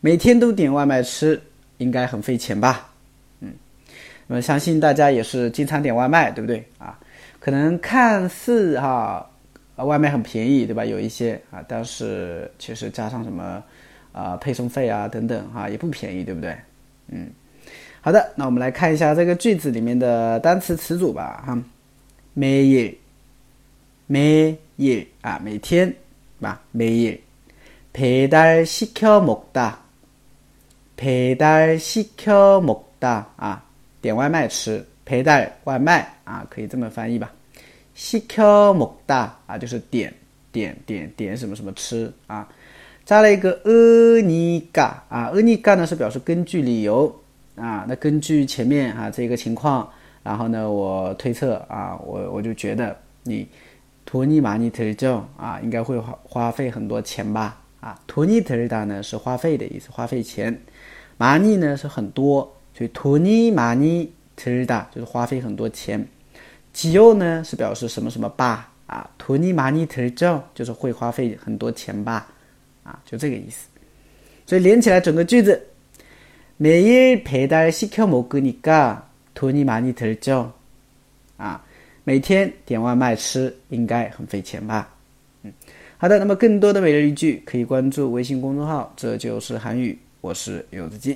每天都点外卖吃，应该很费钱吧？嗯，那么相信大家也是经常点外卖，对不对啊？可能看似哈，外卖很便宜，对吧？有一些啊，但是其实加上什么啊配送费啊等等哈，也不便宜，对不对？嗯，好的，那我们来看一下这个句子里面的单词词组吧。哈，每日，每日啊，每天吧，每日，배달시켜먹 다。 陪戴西克木达啊，点外卖吃，陪戴外卖啊，可以这么翻译吧，西克木达啊，就是点点点点什么什么吃啊。加了一个呃尼嘎啊，呃尼嘎呢是表示根据理由啊，那根据前面啊这个情况，然后呢我推测啊，我我就觉得你，托尼玛尼特里，啊，应该会花花费很多钱吧。啊，돈이들다呢是花费的意思，花费钱。많이呢是很多，所以돈이많이들다就是花费很多钱。지요呢是表示什么什么吧啊，돈이많이들죠就是会花费很多钱吧啊，就这个意思。所以连起来整个句子，매일배달시켜먹으니까돈이많이들죠啊，每天点外卖吃应该很费钱吧。嗯。 好的，那么更多的每日一句可以关注微信公众号，这就是韩语，我是柚子鸡。